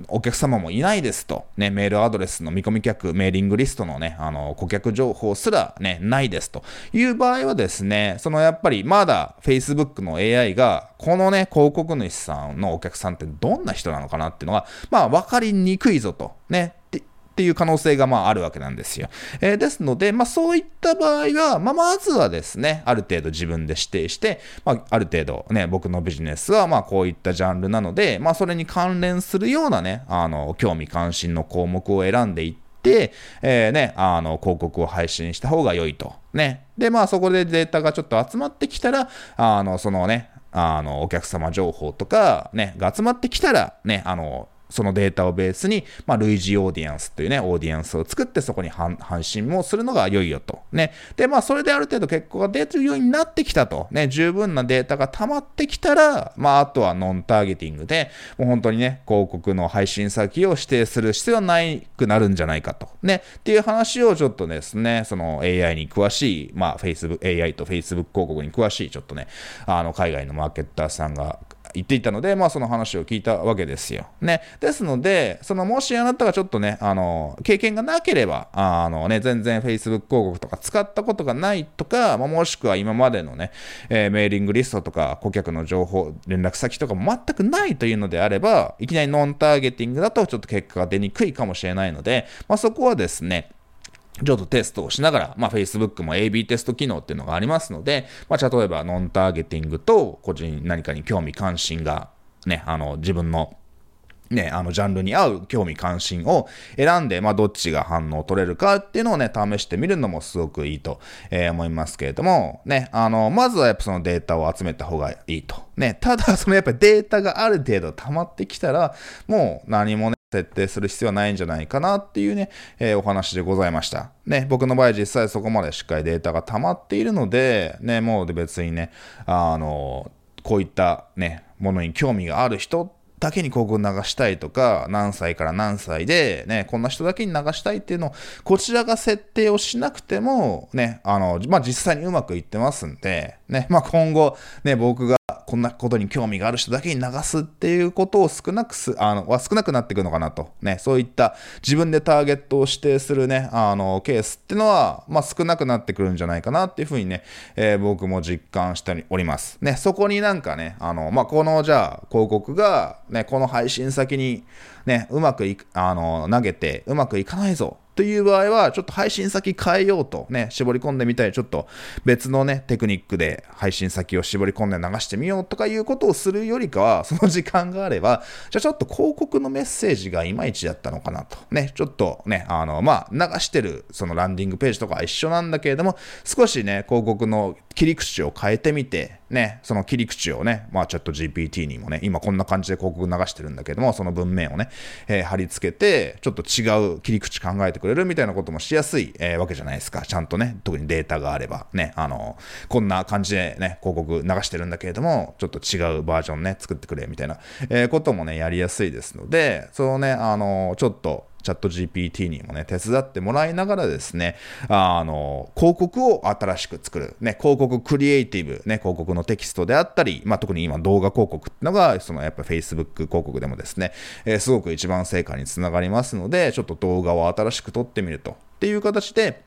お客様もいないですと、ね、メールアドレスの見込み客、メーリングリストのね、あの、顧客情報すらね、ないですと。いう場合はですね、そのやっぱりまだ Facebook の AI が、このね、広告主さんのお客さんってどんな人なのかなっていうのが、まあ、わかりにくいぞと、ね、っていう可能性がまああるわけなんですよ。えー、ですので、まあそういった場合は、まあまずはですね、ある程度自分で指定して、まあある程度ね、僕のビジネスはまあこういったジャンルなので、まあそれに関連するようなね、あの、興味関心の項目を選んでいって、えー、ね、あの、広告を配信した方が良いと。ね。で、まあそこでデータがちょっと集まってきたら、あの、そのね、あの、お客様情報とか、ね、が集まってきたら、ね、あの、そのデータをベースに、まあ、類似オーディエンスというね、オーディエンスを作って、そこに配信もするのが良いよと。ね。で、まあ、それである程度結果が出るようになってきたと。ね、十分なデータが溜まってきたら、まあ、あとはノンターゲティングで、もう本当にね、広告の配信先を指定する必要はないくなるんじゃないかと。ね。っていう話をちょっとですね、その AI に詳しい、まあ、Facebook、AI と Facebook 広告に詳しい、ちょっとね、あの、海外のマーケッターさんが言っていたので、まあその話を聞いたわけですよ。ね。ですので、そのもしあなたがちょっとね、あの、経験がなければ、あのね、全然 Facebook 広告とか使ったことがないとか、まあ、もしくは今までのね、えー、メーリングリストとか顧客の情報、連絡先とかも全くないというのであれば、いきなりノンターゲティングだとちょっと結果が出にくいかもしれないので、まあそこはですね、ちょっとテストをしながら、まあ、Facebook も AB テスト機能っていうのがありますので、まあ、例えばノンターゲティングと個人何かに興味関心がね、あの、自分のね、あの、ジャンルに合う興味関心を選んで、まあ、どっちが反応を取れるかっていうのをね、試してみるのもすごくいいと、えー、思いますけれども、ね、あの、まずはやっぱそのデータを集めた方がいいと。ね、ただ、そのやっぱりデータがある程度溜まってきたら、もう何もね、設定する必要はないんじゃないかなっていうね、えー、お話でございました。ね、僕の場合実際そこまでしっかりデータが溜まっているので、ね、もう別にね、あの、こういったね、ものに興味がある人だけに広告流したいとか、何歳から何歳で、ね、こんな人だけに流したいっていうのを、こちらが設定をしなくても、ね、あの、まあ、実際にうまくいってますんで、ね、まあ、今後、ね、僕がこんなことに興味がある人だけに流すっていうことを少なくす、あの、は少なくなっていくのかなと。ね、そういった自分でターゲットを指定するね、あの、ケースっていうのは、まあ、少なくなってくるんじゃないかなっていうふうにね、えー、僕も実感しております。ね、そこになんかね、あの、まあ、この、じゃあ、広告が、ね、この配信先に、ね、うまくいくあの、投げて、うまくいかないぞという場合は、ちょっと配信先変えようとね、絞り込んでみたい、ちょっと別のね、テクニックで配信先を絞り込んで流してみようとかいうことをするよりかは、その時間があれば、<laughs> じゃあちょっと広告のメッセージがいまいちだったのかなと。ね、ちょっとね、あの、まあ、流してるそのランディングページとかは一緒なんだけれども、少しね、広告の切り口を変えてみて、ね、その切り口をね、まあ、チャット GPT にもね、今こんな感じで広告流してるんだけども、その文面をね、えー、貼り付けて、ちょっと違う切り口考えてくれるみたいなこともしやすい、えー、わけじゃないですか。ちゃんとね、特にデータがあれば、ね、あの、こんな感じでね、広告流してるんだけれども、ちょっと違うバージョンね、作ってくれみたいな、えー、こともね、やりやすいですので、そのね、あの、ちょっと、チャット GPT にもね、手伝ってもらいながらですね、あの、広告を新しく作る。ね、広告クリエイティブ、ね、広告のテキストであったり、まあ、特に今動画広告ってのが、そのやっぱ Facebook 広告でもですね、えー、すごく一番成果につながりますので、ちょっと動画を新しく撮ってみると。っていう形で、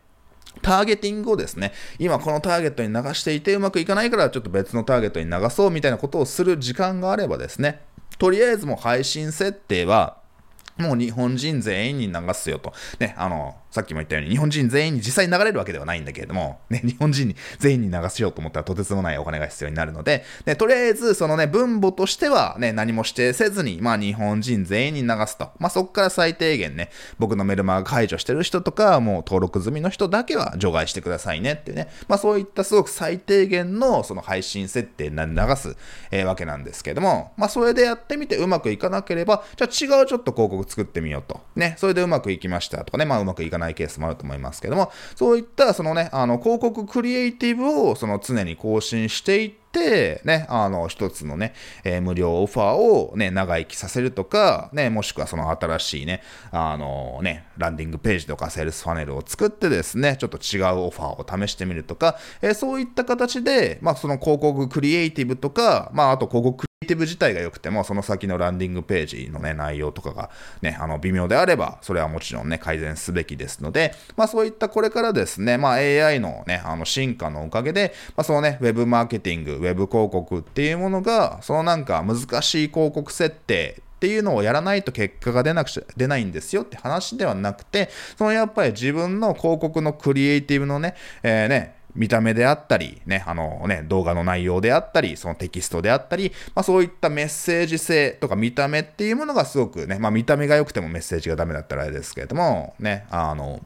ターゲティングをですね、今このターゲットに流していてうまくいかないからちょっと別のターゲットに流そうみたいなことをする時間があればですね、とりあえずもう配信設定はもう日本人全員に流すよと。ね、あの、さっきも言ったように日本人全員に実際に流れるわけではないんだけれども、ね、<laughs> 日本人に全員に流しようと思ったらとてつもないお金が必要になるので、ね、とりあえずそのね、分母としてはね、何も指定せずに、まあ日本人全員に流すと。まあそこから最低限ね、僕のメルマガ解除してる人とか、もう登録済みの人だけは除外してくださいねっていうね、まあそういったすごく最低限のその配信設定に流す、えー、わけなんですけども、まあそれでやってみてうまくいかなければ、じゃあ違うちょっと広告作ってみようと。ね、それでうまくいきましたとかね、まあうまくいかなないケースもあると思いますけども、そういったそのね、あの広告クリエイティブをその常に更新していって、ね、あの、一つのね、えー、無料オファーをね、長生きさせるとか、ね、もしくはその新しいね、あのね、ランディングページとかセールスファネルを作ってですね、ちょっと違うオファーを試してみるとか、えー、そういった形で、まあ、その広告クリエイティブとか、まあ、あと広告イティブ自体が良くても、その先のランディングページのね、内容とかがね、あの、微妙であれば、それはもちろんね、改善すべきですので、まあ、そういったこれからですね、まあ、AI のね、あの、進化のおかげで、まあ、そのね、ウェブマーケティング、ウェブ広告っていうものが、そのなんか難しい広告設定っていうのをやらないと結果が出なくちゃ出ないんですよって話ではなくて、そのやっぱり自分の広告のクリエイティブのね、えー、ね、見た目であったり、ね、あのね、動画の内容であったり、そのテキストであったり、まあそういったメッセージ性とか見た目っていうものがすごくね、まあ見た目が良くてもメッセージがダメだったらあれですけれども、ね、あの、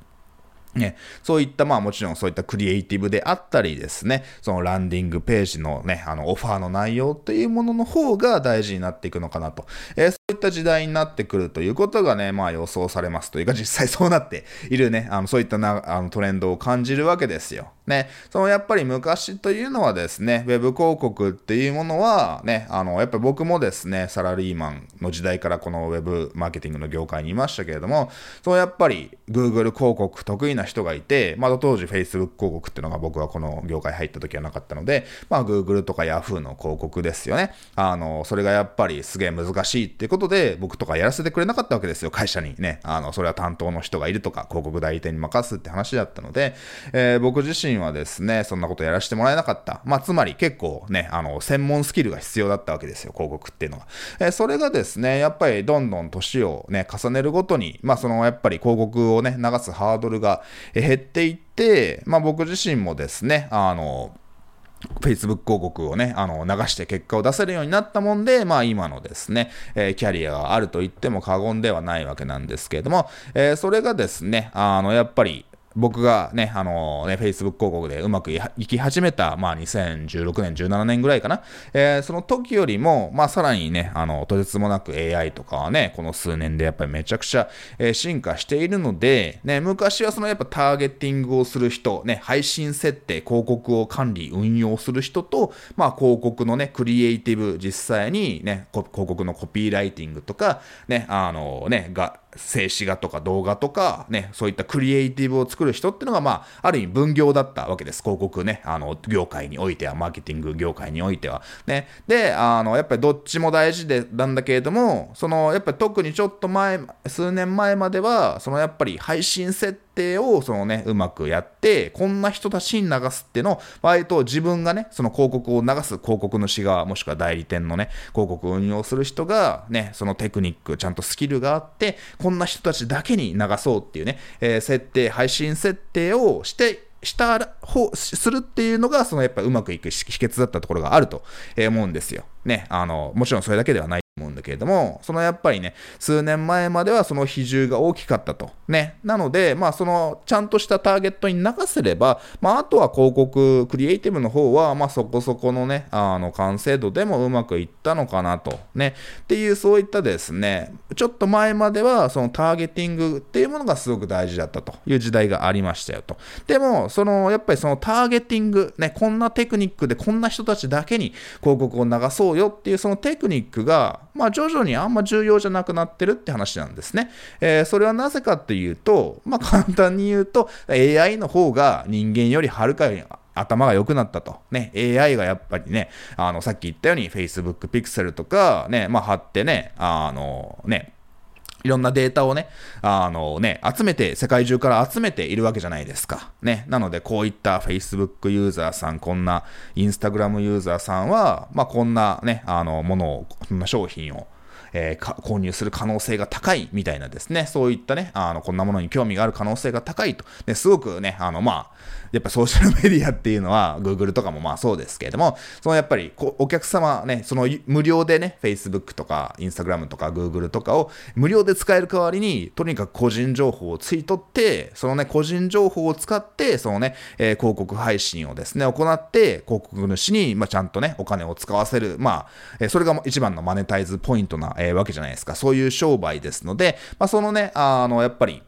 ね、そういった、まあもちろんそういったクリエイティブであったりですね、そのランディングページのね、あのオファーの内容っていうものの方が大事になっていくのかなと。えー、そういった時代になってくるということがね、まあ予想されますというか実際そうなっているね、あのそういったなあのトレンドを感じるわけですよ。ね、そのやっぱり昔というのはですね、ウェブ広告っていうものはね、あの、やっぱり僕もですね、サラリーマンの時代からこのウェブマーケティングの業界にいましたけれども、そのやっぱり Google 広告得意な人がいて、まだ当時 Facebook 広告っていうのが僕はこの業界入った時はなかったので、まあ Google とか Yahoo の広告ですよね。あの、それがやっぱりすげえ難しいっていうことで、僕とかやらせてくれなかったわけですよ、会社にね。あの、それは担当の人がいるとか、広告代理店に任すって話だったので、えー、僕自身はですね、そんなことやらせてもらえなかった。まあ、つまり結構ね、あの、専門スキルが必要だったわけですよ、広告っていうのが。えー、それがですね、やっぱりどんどん年をね、重ねるごとに、まあ、そのやっぱり広告をね、流すハードルが減っていって、まあ、僕自身もですね、あの、Facebook 広告をね、あの、流して結果を出せるようになったもんで、まあ今のですね、えー、キャリアがあると言っても過言ではないわけなんですけれども、えー、それがですね、あの、やっぱり、僕がね、あのー、ね、Facebook 広告でうまくいき始めた、まあ、2016年、17年ぐらいかな。えー、その時よりも、まあ、さらにね、あの、とてつもなく AI とかはね、この数年でやっぱりめちゃくちゃ、えー、進化しているので、ね、昔はそのやっぱターゲティングをする人、ね、配信設定、広告を管理、運用する人と、まあ、広告のね、クリエイティブ、実際にね、広告のコピーライティングとか、ね、あのね、が、静止画とか動画とか、ね、そういったクリエイティブを作る人っていうのが、まあ、ある意味分業だったわけです。広告ね、あの、業界においては、マーケティング業界においては。ね。で、あの、やっぱりどっちも大事で、なんだけれども、その、やっぱり特にちょっと前、数年前までは、そのやっぱり配信設定定を、そのね、うまくやって、こんな人たちに流すっての、割と自分がね、その広告を流す広告主側、もしくは代理店のね、広告を運用する人が、ね、そのテクニック、ちゃんとスキルがあって、こんな人たちだけに流そうっていうね、えー、設定、配信設定をして、した方、するっていうのが、そのやっぱうまくいく秘訣だったところがあると思うんですよ。ね、あの、もちろんそれだけではない思うんだけれども、そのやっぱりね、数年前まではその比重が大きかったと。ね。なので、まあその、ちゃんとしたターゲットに流せれば、まああとは広告、クリエイティブの方は、まあそこそこのね、あの、完成度でもうまくいったのかなと。ね。っていう、そういったですね、ちょっと前までは、そのターゲティングっていうものがすごく大事だったという時代がありましたよと。でも、その、やっぱりそのターゲティング、ね、こんなテクニックでこんな人たちだけに広告を流そうよっていうそのテクニックが、まあ、徐々にあんま重要じゃなくなってるって話なんですね。えー、それはなぜかっていうと、まあ、簡単に言うと、AI の方が人間よりはるかに頭が良くなったと。ね、AI がやっぱりね、あの、さっき言ったように Facebook Pixel とか、ね、まあ、貼ってね、あの、ね、いろんなデータをね、あのね、集めて、世界中から集めているわけじゃないですか。ね。なので、こういった Facebook ユーザーさん、こんな Instagram ユーザーさんは、まあ、こんなね、あの、ものを、こんな商品を、えー、購入する可能性が高いみたいなですね、そういったね、あの、こんなものに興味がある可能性が高いと、ね、すごくね、あの、まあ、やっぱソーシャルメディアっていうのは、<laughs> Google とかもまあそうですけれども、そのやっぱりお客様ね、その無料でね、Facebook とか Instagram とか Google とかを無料で使える代わりに、とにかく個人情報を吸い取って、そのね、個人情報を使って、そのね、えー、広告配信をですね、行って、広告主に、まあ、ちゃんとね、お金を使わせる、まあ、えー、それが一番のマネタイズポイントな、えー、わけじゃないですか。そういう商売ですので、まあ、そのね、あの、やっぱり、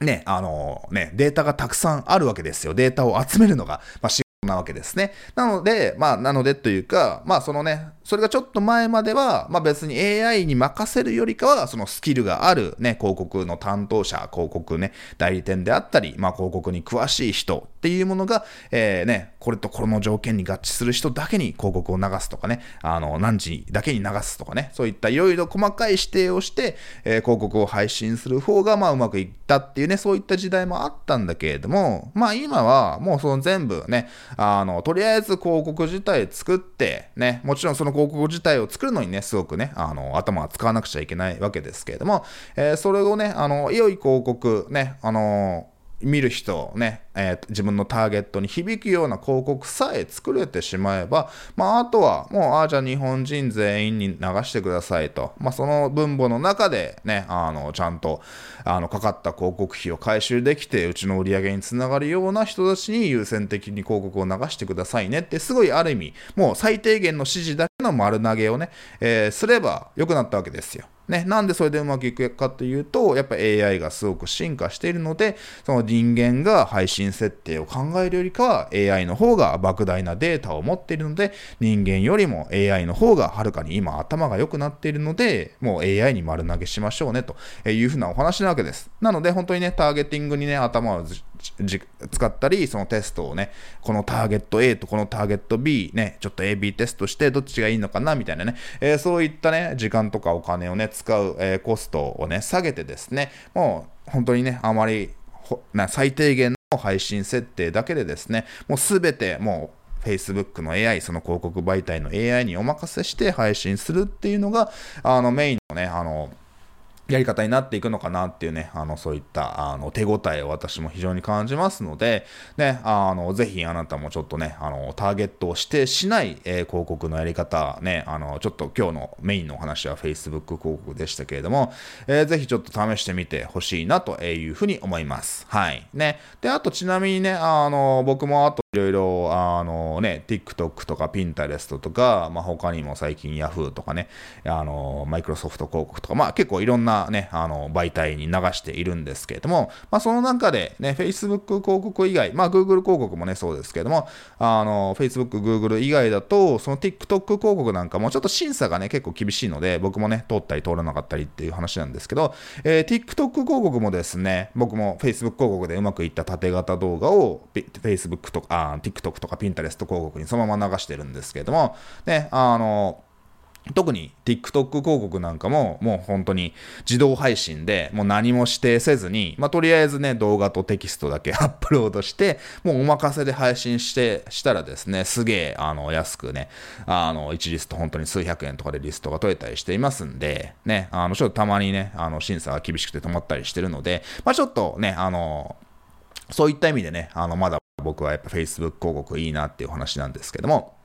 ね、あのね、データがたくさんあるわけですよ。データを集めるのが、まあ、仕事なわけですね。なので、まあ、なのでというか、まあ、そのね、それがちょっと前までは、まあ別に AI に任せるよりかは、そのスキルがあるね、広告の担当者、広告ね、代理店であったり、まあ広告に詳しい人っていうものが、えー、ね、これとこれの条件に合致する人だけに広告を流すとかね、あの、何時だけに流すとかね、そういったいろいろ細かい指定をして、えー、広告を配信する方が、まあうまくいったっていうね、そういった時代もあったんだけれども、まあ今はもうその全部ね、あの、とりあえず広告自体作って、ね、もちろんその広告自体を作るのにね、すごくね、あの、頭は使わなくちゃいけないわけですけれども、えー、それをね、あの、良い広告、ね、あの見る人ね、えー、自分のターゲットに響くような広告さえ作れてしまえば、まあ、あとはもう、ああ、じゃあ日本人全員に流してくださいと。まあ、その分母の中でね、あの、ちゃんと、あの、かかった広告費を回収できて、うちの売り上げにつながるような人たちに優先的に広告を流してくださいねって、すごいある意味、もう最低限の指示だけの丸投げをね、えー、すれば良くなったわけですよ。ね、なんでそれでうまくいくかというと、やっぱ AI がすごく進化しているので、その人間が配信設定を考えるよりかは AI の方が莫大なデータを持っているので、人間よりも AI の方がはるかに今頭が良くなっているので、もう AI に丸投げしましょうねというふうなお話なわけです。なので本当にね、ターゲティングにね、頭を使ったり、そのテストをね、このターゲット A とこのターゲット B ね、ちょっと AB テストしてどっちがいいのかなみたいなね、えー、そういったね、時間とかお金をね、使う、えー、コストをね、下げてですね、もう本当にね、あまりな最低限の配信設定だけでですね、もうすべてもう Facebook の AI、その広告媒体の AI にお任せして配信するっていうのが、あのメインのね、あの、やり方になっていくのかなっていうね、あの、そういった、あの、手応えを私も非常に感じますので、ね、あの、ぜひあなたもちょっとね、あの、ターゲットを指定しない、えー、広告のやり方、ね、あの、ちょっと今日のメインのお話は Facebook 広告でしたけれども、えー、ぜひちょっと試してみてほしいなというふうに思います。はい。ね。で、あとちなみにね、あの、僕もあといろいろ、あのね、TikTok とか Pinterest とか、まあ、他にも最近 Yahoo とかね、あの、マイクロソフト広告とか、まあ、結構いろんなね、あの、媒体に流しているんですけれども、まあ、その中でね、Facebook 広告以外、まあ、Google 広告もね、そうですけれども、あの、Facebook、Google 以外だと、その TikTok 広告なんかもちょっと審査がね、結構厳しいので、僕もね、通ったり通らなかったりっていう話なんですけど、えー、TikTok 広告もですね、僕も Facebook 広告でうまくいった縦型動画を Facebook とか、TikTok とか Pinterest 広告にそのまま流してるんですけれども、ね、あの、特に TikTok 広告なんかももう本当に自動配信でもう何も指定せずに、まあ、とりあえずね動画とテキストだけ <laughs> アップロードしてもうお任せで配信してしたらですねすげえあの安くねあの1リスト本当に数百円とかでリストが取れたりしていますんでねあのちょっとたまにねあの審査が厳しくて止まったりしてるのでまあちょっとねあのそういった意味でねあのまだ僕はやっぱ Facebook 広告いいなっていう話なんですけども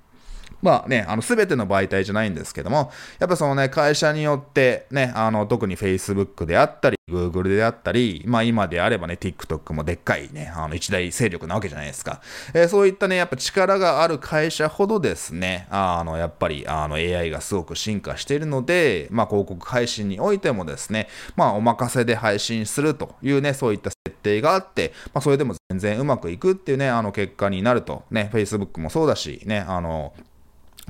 まあね、あの、すべての媒体じゃないんですけども、やっぱそのね、会社によってね、あの、特に Facebook であったり、Google であったり、まあ今であればね、TikTok もでっかいね、あの、一大勢力なわけじゃないですか。えー、そういったね、やっぱ力がある会社ほどですね、あの、やっぱり、あの、AI がすごく進化しているので、まあ広告配信においてもですね、まあお任せで配信するというね、そういった設定があって、まあそれでも全然うまくいくっていうね、あの結果になると、ね、Facebook もそうだし、ね、あの、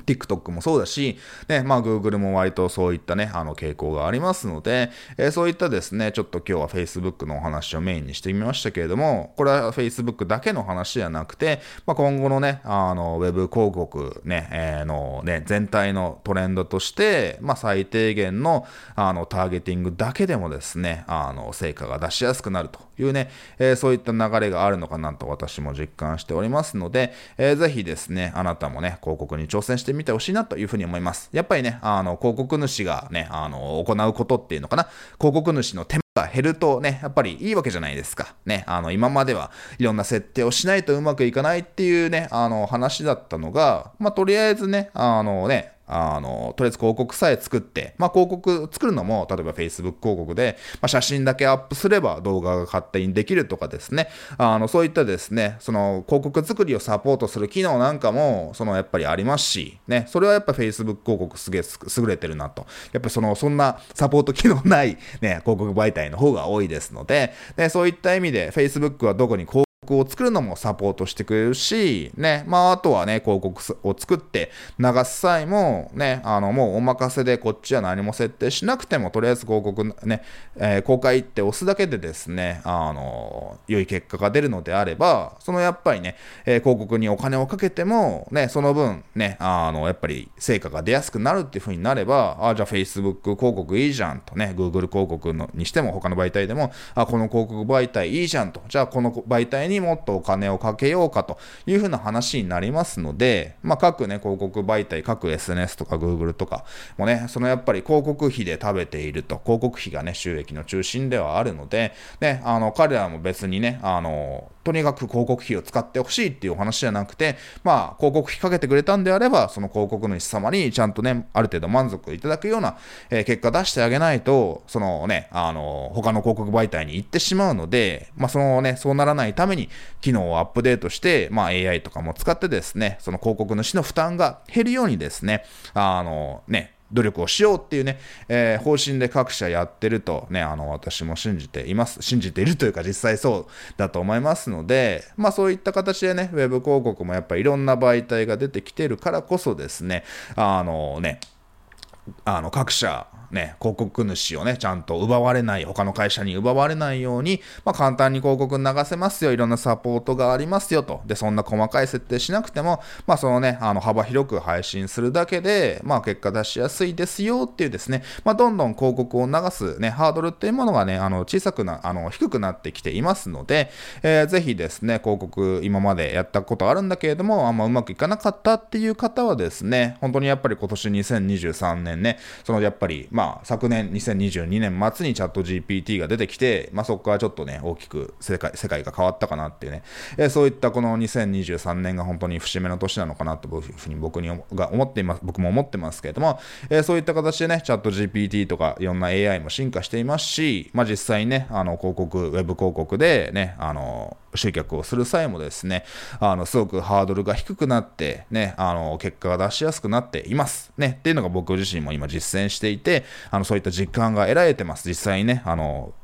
TikTok もそうだし、ね、まあ Google も割とそういったね、あの傾向がありますので、えー、そういったですね、ちょっと今日は Facebook のお話をメインにしてみましたけれども、これは Facebook だけの話じゃなくて、まあ、今後のね、あの、ウェブ広告ね、えー、のね、全体のトレンドとして、まあ最低限のあのターゲティングだけでもですね、あの、成果が出しやすくなるというね、えー、そういった流れがあるのかなと私も実感しておりますので、えー、ぜひですね、あなたもね、広告に挑戦してみてほしいなというふうに思います。やっぱりね、あの、広告主がね、あの、行うことっていうのかな、広告主の手間が減るとね、やっぱりいいわけじゃないですか。ね、あの、今まではいろんな設定をしないとうまくいかないっていうね、あの、話だったのが、まあ、とりあえずね、あのね、あの、とりあえず広告さえ作って、まあ、広告作るのも、例えば Facebook 広告で、まあ、写真だけアップすれば動画が勝手にできるとかですね、あの、そういったですね、その広告作りをサポートする機能なんかも、そのやっぱりありますし、ね、それはやっぱ Facebook 広告すげえ優れてるなと。やっぱその、そんなサポート機能ないね、広告媒体の方が多いですので、で、そういった意味で Facebook はどこに広告を作るのもサポートしてくれるし、ね、まあ、あとはね、広告を作って流す際も、ね、あの、もうお任せでこっちは何も設定しなくても、とりあえず広告ね、えー、公開って押すだけでですね、あの、良い結果が出るのであれば、そのやっぱりね、えー、広告にお金をかけても、ね、その分、ね、あの、やっぱり成果が出やすくなるっていう風になれば、あ、じゃあ Facebook 広告いいじゃんとね、Google 広告のにしても他の媒体でも、あ、この広告媒体いいじゃんと、じゃあこの媒体ににもっとお金をかけようかというふうな話になりますので、まあ、各ね、広告媒体、各 SNS とか Google とかもね、そのやっぱり広告費で食べていると、広告費がね、収益の中心ではあるので、ね、あの、彼らも別にね、あの、とにかく広告費を使ってほしいっていうお話じゃなくて、まあ、広告費かけてくれたんであれば、その広告主様にちゃんとね、ある程度満足いただくような、えー、結果出してあげないと、そのね、あの、他の広告媒体に行ってしまうので、まあ、そのね、そうならないために、機能をアップデートして、まあ、AI とかも使ってですね、その広告主の負担が減るようにですね、あの、ね、努力をしようっていうね、えー、方針で各社やってるとね、あの、私も信じています。信じているというか実際そうだと思いますので、まあそういった形でね、ウェブ広告もやっぱりいろんな媒体が出てきてるからこそですね、あのね、あの、各社、ね、広告主をね、ちゃんと奪われない、他の会社に奪われないように、まあ、簡単に広告流せますよ、いろんなサポートがありますよと。で、そんな細かい設定しなくても、まあ、そのね、あの、幅広く配信するだけで、まあ、結果出しやすいですよっていうですね、まあ、どんどん広告を流すね、ハードルっていうものがね、あの、小さくな、あの、低くなってきていますので、えー、ぜひですね、広告今までやったことあるんだけれども、あんまうまくいかなかったっていう方はですね、本当にやっぱり今年2023年ね、そのやっぱり、まあ、まあ、昨年2022年末にチャット GPT が出てきて、まあ、そこからちょっとね、大きく世界世界が変わったかなっていうね、えー、そういったこの2023年が本当に節目の年なのかなというふうに僕にが思っています、僕も思ってますけれども、えー、そういった形でね、チャット GPT とかいろんな AI も進化していますし、まあ、実際にね、あの広告、ウェブ広告でね、あの集客をする際もですね、あの、すごくハードルが低くなって、ね、あの、結果が出しやすくなっています。ね、っていうのが僕自身も今実践していて、あの、そういった実感が得られてます。実際にね、あの、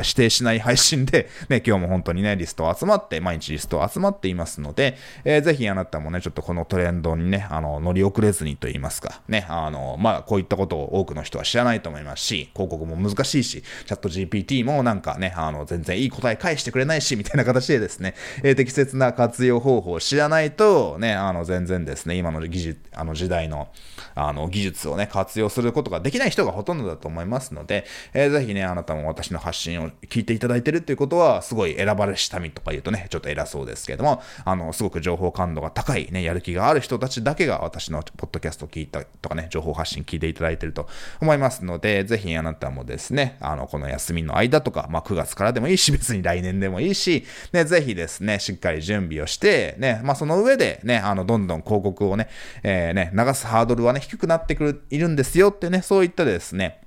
指定しない配信で、<laughs> ね、今日も本当にね、リスト集まって、毎日リスト集まっていますので、えー、ぜひあなたもね、ちょっとこのトレンドにね、あの、乗り遅れずにと言いますか、ね、あの、まあ、こういったことを多くの人は知らないと思いますし、広告も難しいし、チャット GPT もなんかね、あの、全然いい答え返してくれないし、みたいな形でですね、えー、適切な活用方法を知らないと、ね、あの、全然ですね、今の技術、あの時代の、あの、技術をね、活用することができない人がほとんどだと思いますので、えー、ぜひね、あなたも私の発信を聞いていただいてるっていうことは、すごい選ばれした民とか言うとね、ちょっと偉そうですけども、あの、すごく情報感度が高い、ね、やる気がある人たちだけが私のポッドキャストを聞いたとかね、情報発信聞いていただいてると思いますので、ぜひあなたもですね、あの、この休みの間とか、まあ、9月からでもいいし、別に来年でもいいし、ね、ぜひですね、しっかり準備をして、ね、まあ、その上でね、あの、どんどん広告をね、えー、ね、流すハードルはね、低くなってくる、いるんですよってね、そういったですね、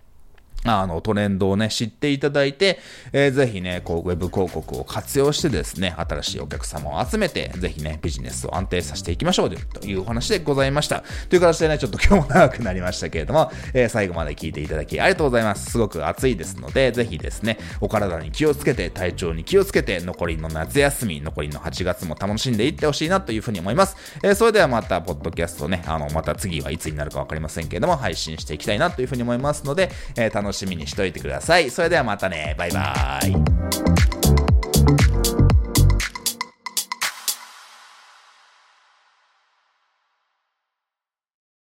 あの、トレンドをね、知っていただいて、えー、ぜひね、こう、ウェブ広告を活用してですね、新しいお客様を集めて、ぜひね、ビジネスを安定させていきましょうというお話でございました。という形でね、ちょっと今日も長くなりましたけれども、えー、最後まで聞いていただきありがとうございます。すごく暑いですので、ぜひですね、お体に気をつけて、体調に気をつけて、残りの夏休み、残りの8月も楽しんでいってほしいなというふうに思います。えー、それではまた、ポッドキャストね、あの、また次はいつになるかわかりませんけれども、配信していきたいなというふうに思いますので、えー、楽ししみにしといてください。それではまたね。バイバーイ。